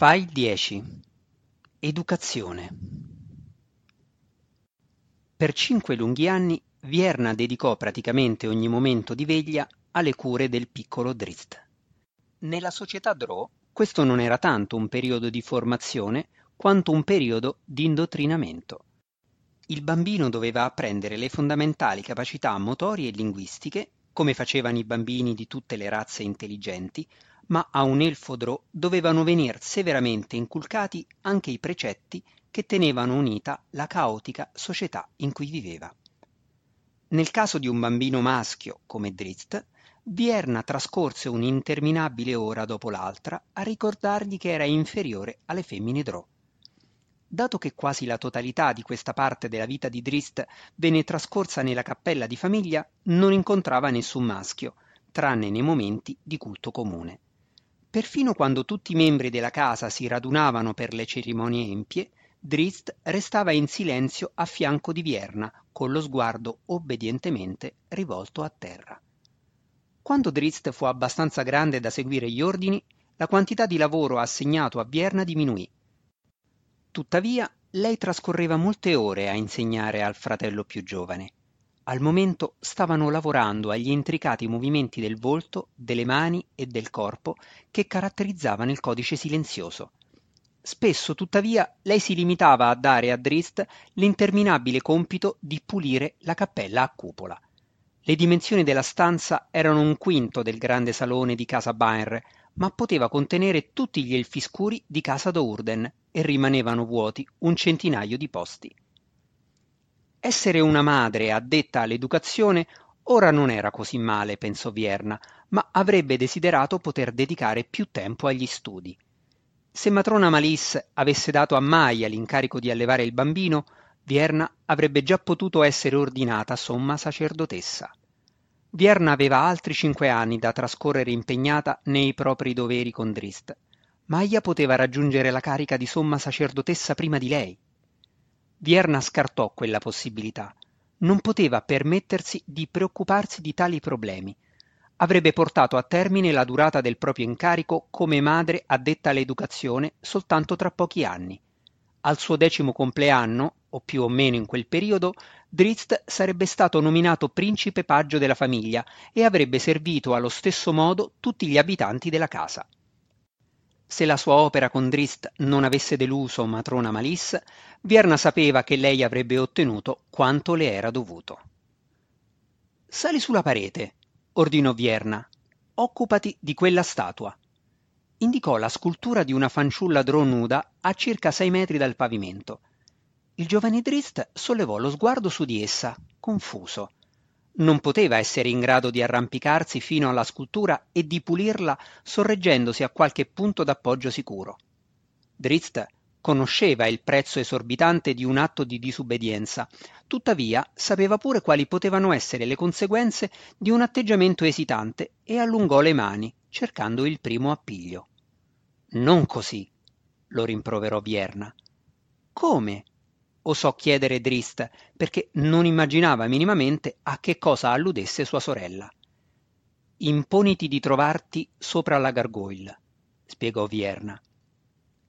File 10 Educazione Per cinque lunghi anni Vierna dedicò praticamente ogni momento di veglia alle cure del piccolo Drizzt. Nella società Drow questo non era tanto un periodo di formazione quanto un periodo di indottrinamento. Il bambino doveva apprendere le fondamentali capacità motorie e linguistiche, come facevano i bambini di tutte le razze intelligenti, ma a un elfo Drò dovevano venir severamente inculcati anche i precetti che tenevano unita la caotica società in cui viveva. Nel caso di un bambino maschio come Drizzt, Vierna trascorse un'interminabile ora dopo l'altra a ricordargli che era inferiore alle femmine Drò. Dato che quasi la totalità di questa parte della vita di Drizzt venne trascorsa nella cappella di famiglia, non incontrava nessun maschio, tranne nei momenti di culto comune. Perfino quando tutti i membri della casa si radunavano per le cerimonie empie, Drizzt restava in silenzio a fianco di Vierna, con lo sguardo obbedientemente rivolto a terra. Quando Drizzt fu abbastanza grande da seguire gli ordini, la quantità di lavoro assegnato a Vierna diminuì. Tuttavia, lei trascorreva molte ore a insegnare al fratello più giovane. Al momento stavano lavorando agli intricati movimenti del volto, delle mani e del corpo che caratterizzavano il codice silenzioso. Spesso, tuttavia, lei si limitava a dare a Drizzt l'interminabile compito di pulire la cappella a cupola. Le dimensioni della stanza erano un quinto del grande salone di casa Baenre, ma poteva contenere tutti gli elfi scuri di casa Dourden e rimanevano vuoti un centinaio di posti. Essere una madre addetta all'educazione ora non era così male, pensò Vierna, ma avrebbe desiderato poter dedicare più tempo agli studi. Se matrona Malice avesse dato a Maya l'incarico di allevare il bambino, Vierna avrebbe già potuto essere ordinata somma sacerdotessa. Vierna aveva altri cinque anni da trascorrere impegnata nei propri doveri con Drist. Maya poteva raggiungere la carica di somma sacerdotessa prima di lei. Vierna scartò quella possibilità. Non poteva permettersi di preoccuparsi di tali problemi. Avrebbe portato a termine la durata del proprio incarico come madre addetta all'educazione soltanto tra pochi anni. Al suo decimo compleanno, o più o meno in quel periodo, Drizzt sarebbe stato nominato principe paggio della famiglia e avrebbe servito allo stesso modo tutti gli abitanti della casa. Se la sua opera con Drist non avesse deluso matrona Malice, Vierna sapeva che lei avrebbe ottenuto quanto le era dovuto. Sali sulla parete, ordinò Vierna. Occupati di quella statua. Indicò la scultura di una fanciulla drò nuda a circa sei metri dal pavimento. Il giovane Drist sollevò lo sguardo su di essa, confuso non poteva essere in grado di arrampicarsi fino alla scultura e di pulirla sorreggendosi a qualche punto d'appoggio sicuro. Drizzt conosceva il prezzo esorbitante di un atto di disubbedienza, tuttavia sapeva pure quali potevano essere le conseguenze di un atteggiamento esitante e allungò le mani, cercando il primo appiglio. Non così, lo rimproverò Vierna. Come? Osò chiedere Drist, perché non immaginava minimamente a che cosa alludesse sua sorella. Imponiti di trovarti sopra la gargoyle, spiegò Vierna.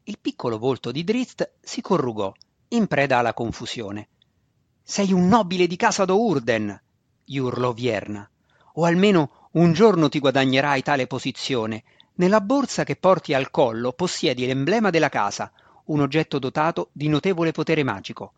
Il piccolo volto di Drist si corrugò, in preda alla confusione. Sei un nobile di casa d'Urden, gli urlò Vierna. O almeno un giorno ti guadagnerai tale posizione. Nella borsa che porti al collo possiedi l'emblema della casa, un oggetto dotato di notevole potere magico.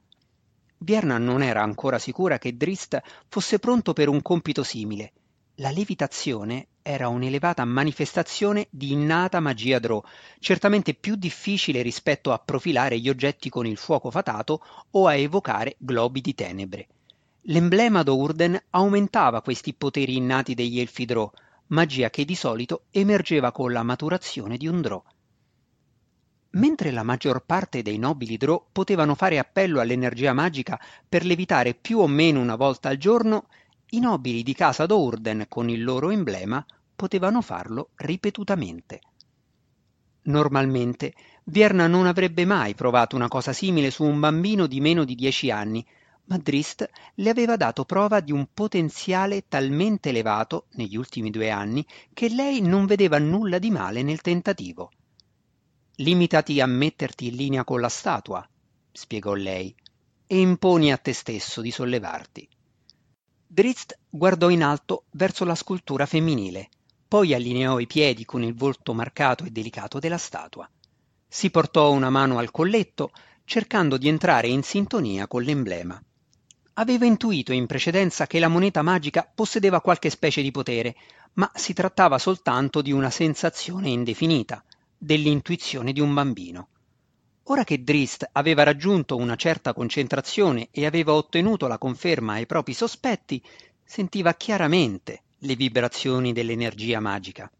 Vierna non era ancora sicura che Drist fosse pronto per un compito simile. La levitazione era un'elevata manifestazione di innata magia Drò, certamente più difficile rispetto a profilare gli oggetti con il fuoco fatato o a evocare globi di tenebre. L'emblema d'Urden aumentava questi poteri innati degli Elfi Drò, magia che di solito emergeva con la maturazione di un Drò. Mentre la maggior parte dei nobili Drò potevano fare appello all'energia magica per levitare più o meno una volta al giorno, i nobili di casa d'Urden con il loro emblema potevano farlo ripetutamente. Normalmente Vierna non avrebbe mai provato una cosa simile su un bambino di meno di dieci anni, ma Drist le aveva dato prova di un potenziale talmente elevato negli ultimi due anni che lei non vedeva nulla di male nel tentativo. Limitati a metterti in linea con la statua, spiegò lei, e imponi a te stesso di sollevarti. Drizzt guardò in alto verso la scultura femminile, poi allineò i piedi con il volto marcato e delicato della statua. Si portò una mano al colletto, cercando di entrare in sintonia con l'emblema. Aveva intuito in precedenza che la moneta magica possedeva qualche specie di potere, ma si trattava soltanto di una sensazione indefinita, dell'intuizione di un bambino. Ora che Drist aveva raggiunto una certa concentrazione e aveva ottenuto la conferma ai propri sospetti, sentiva chiaramente le vibrazioni dell'energia magica.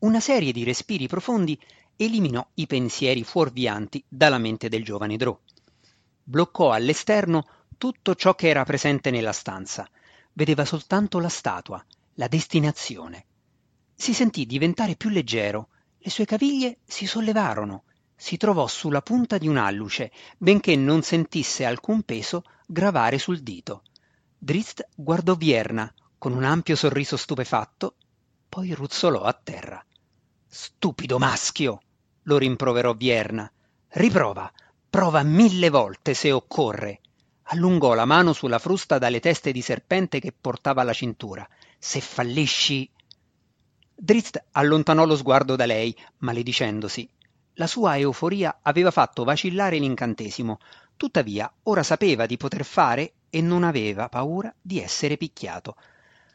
Una serie di respiri profondi eliminò i pensieri fuorvianti dalla mente del giovane Drò. Bloccò all'esterno tutto ciò che era presente nella stanza. Vedeva soltanto la statua, la destinazione. Si sentì diventare più leggero, le sue caviglie si sollevarono, si trovò sulla punta di un alluce, benché non sentisse alcun peso gravare sul dito. Drist guardò Vierna con un ampio sorriso stupefatto, poi ruzzolò a terra. Stupido maschio! lo rimproverò Vierna. Riprova, prova mille volte se occorre. Allungò la mano sulla frusta dalle teste di serpente che portava alla cintura. Se fallisci. Drizzt allontanò lo sguardo da lei, maledicendosi. La sua euforia aveva fatto vacillare l'incantesimo, tuttavia ora sapeva di poter fare e non aveva paura di essere picchiato.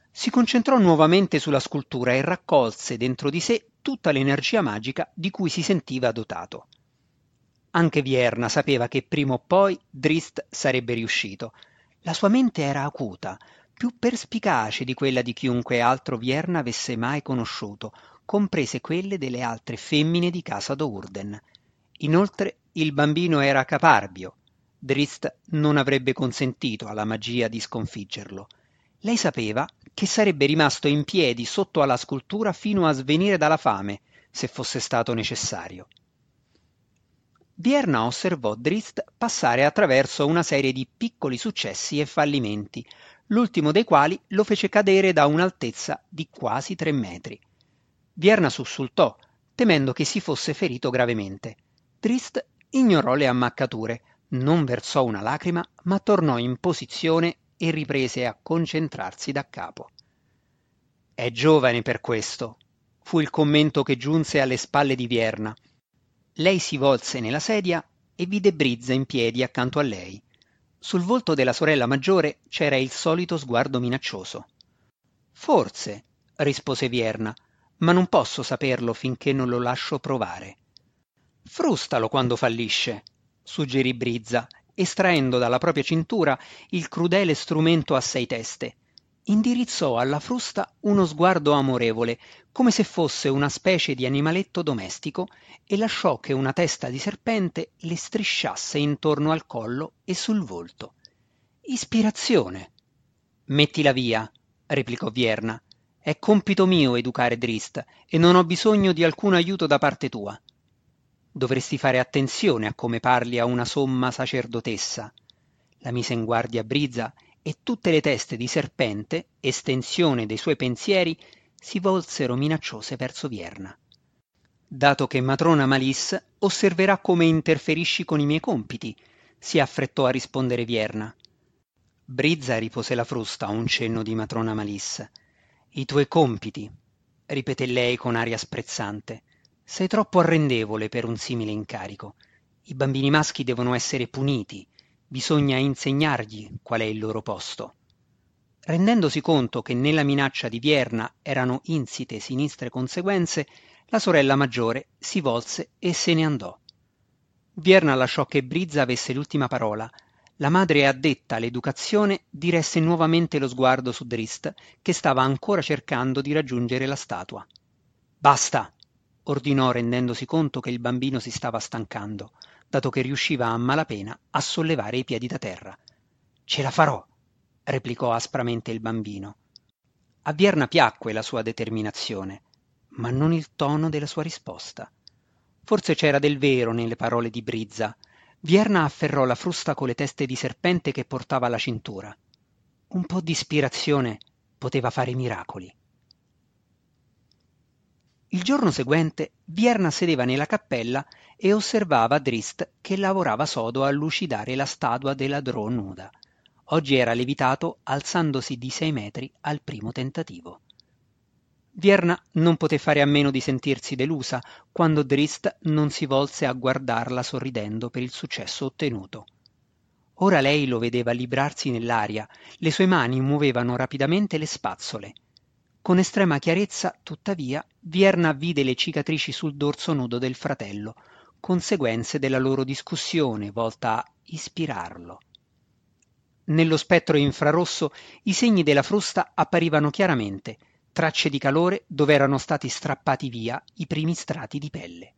Si concentrò nuovamente sulla scultura e raccolse dentro di sé tutta l'energia magica di cui si sentiva dotato. Anche Vierna sapeva che prima o poi Drist sarebbe riuscito. La sua mente era acuta, più perspicace di quella di chiunque altro Vierna avesse mai conosciuto, comprese quelle delle altre femmine di casa d'Urden. Inoltre il bambino era caparbio, Drist non avrebbe consentito alla magia di sconfiggerlo. Lei sapeva che sarebbe rimasto in piedi sotto alla scultura fino a svenire dalla fame, se fosse stato necessario. Vierna osservò Drist passare attraverso una serie di piccoli successi e fallimenti, l'ultimo dei quali lo fece cadere da un'altezza di quasi tre metri. Vierna sussultò, temendo che si fosse ferito gravemente. Drist ignorò le ammaccature, non versò una lacrima, ma tornò in posizione e riprese a concentrarsi da capo. È giovane per questo, fu il commento che giunse alle spalle di Vierna. Lei si volse nella sedia e vide Brizza in piedi accanto a lei. Sul volto della sorella maggiore c'era il solito sguardo minaccioso. Forse, rispose Vierna, ma non posso saperlo finché non lo lascio provare. Frustalo quando fallisce, suggerì Brizza, estraendo dalla propria cintura il crudele strumento a sei teste. Indirizzò alla frusta uno sguardo amorevole, come se fosse una specie di animaletto domestico, e lasciò che una testa di serpente le strisciasse intorno al collo e sul volto. Ispirazione. Mettila via, replicò Vierna. È compito mio educare Drist e non ho bisogno di alcun aiuto da parte tua. Dovresti fare attenzione a come parli a una somma sacerdotessa. La mise in guardia Brizza e tutte le teste di serpente, estensione dei suoi pensieri, si volsero minacciose verso Vierna. Dato che matrona Malis osserverà come interferisci con i miei compiti, si affrettò a rispondere Vierna. Brizza ripose la frusta a un cenno di matrona Malis. I tuoi compiti, ripeté lei con aria sprezzante. Sei troppo arrendevole per un simile incarico. I bambini maschi devono essere puniti, bisogna insegnargli qual è il loro posto. Rendendosi conto che nella minaccia di Vierna erano insite sinistre conseguenze, la sorella maggiore si volse e se ne andò. Vierna lasciò che Brizza avesse l'ultima parola. La madre addetta all'educazione diresse nuovamente lo sguardo su Drist, che stava ancora cercando di raggiungere la statua. Basta! ordinò rendendosi conto che il bambino si stava stancando, dato che riusciva a malapena a sollevare i piedi da terra. Ce la farò, replicò aspramente il bambino. A Vierna piacque la sua determinazione, ma non il tono della sua risposta. Forse c'era del vero nelle parole di Brizza. Vierna afferrò la frusta con le teste di serpente che portava alla cintura. Un po' di ispirazione poteva fare miracoli. Il giorno seguente Vierna sedeva nella cappella e osservava Drist che lavorava sodo a lucidare la statua della Drò nuda. Oggi era levitato alzandosi di sei metri al primo tentativo. Vierna non poté fare a meno di sentirsi delusa quando Drist non si volse a guardarla sorridendo per il successo ottenuto. Ora lei lo vedeva librarsi nell'aria, le sue mani muovevano rapidamente le spazzole. Con estrema chiarezza, tuttavia, Vierna vide le cicatrici sul dorso nudo del fratello, conseguenze della loro discussione volta a ispirarlo. Nello spettro infrarosso i segni della frusta apparivano chiaramente, tracce di calore dove erano stati strappati via i primi strati di pelle.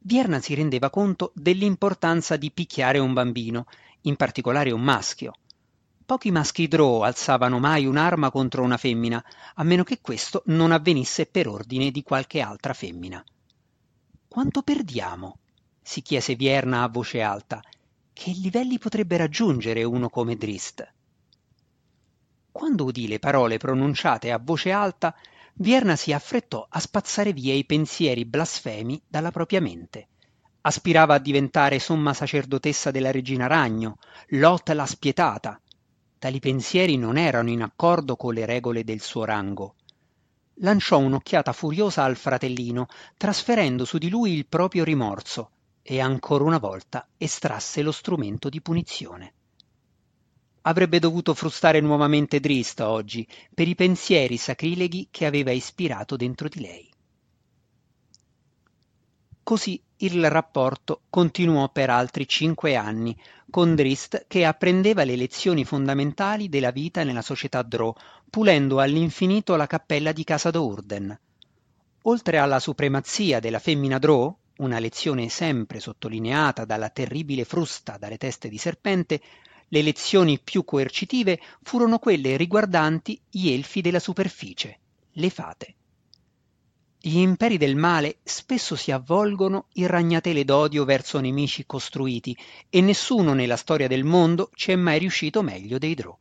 Vierna si rendeva conto dell'importanza di picchiare un bambino, in particolare un maschio. Pochi maschi drow alzavano mai un'arma contro una femmina, a meno che questo non avvenisse per ordine di qualche altra femmina. Quanto perdiamo? si chiese Vierna a voce alta. Che livelli potrebbe raggiungere uno come Drist? Quando udì le parole pronunciate a voce alta, Vierna si affrettò a spazzare via i pensieri blasfemi dalla propria mente. Aspirava a diventare somma sacerdotessa della regina Ragno, Lot la spietata. Tali pensieri non erano in accordo con le regole del suo rango. Lanciò un'occhiata furiosa al fratellino, trasferendo su di lui il proprio rimorso, e ancora una volta estrasse lo strumento di punizione. Avrebbe dovuto frustare nuovamente Drist oggi per i pensieri sacrileghi che aveva ispirato dentro di lei. Così il rapporto continuò per altri cinque anni, con Drist che apprendeva le lezioni fondamentali della vita nella società Drow, pulendo all'infinito la cappella di casa d'Urden. Oltre alla supremazia della femmina Drow, una lezione sempre sottolineata dalla terribile frusta dalle teste di serpente, le lezioni più coercitive furono quelle riguardanti gli elfi della superficie, le fate. Gli imperi del male spesso si avvolgono in ragnatele d'odio verso nemici costruiti e nessuno nella storia del mondo ci è mai riuscito meglio dei Drow.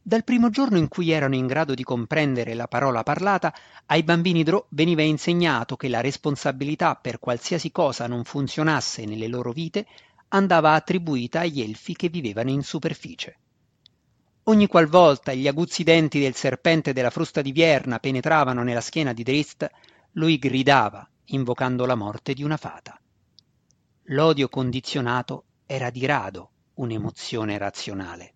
Dal primo giorno in cui erano in grado di comprendere la parola parlata, ai bambini Drow veniva insegnato che la responsabilità per qualsiasi cosa non funzionasse nelle loro vite andava attribuita agli elfi che vivevano in superficie. Ogni qualvolta gli aguzzi denti del serpente della frusta di Vierna penetravano nella schiena di Drist, lui gridava, invocando la morte di una fata. L'odio condizionato era di rado un'emozione razionale.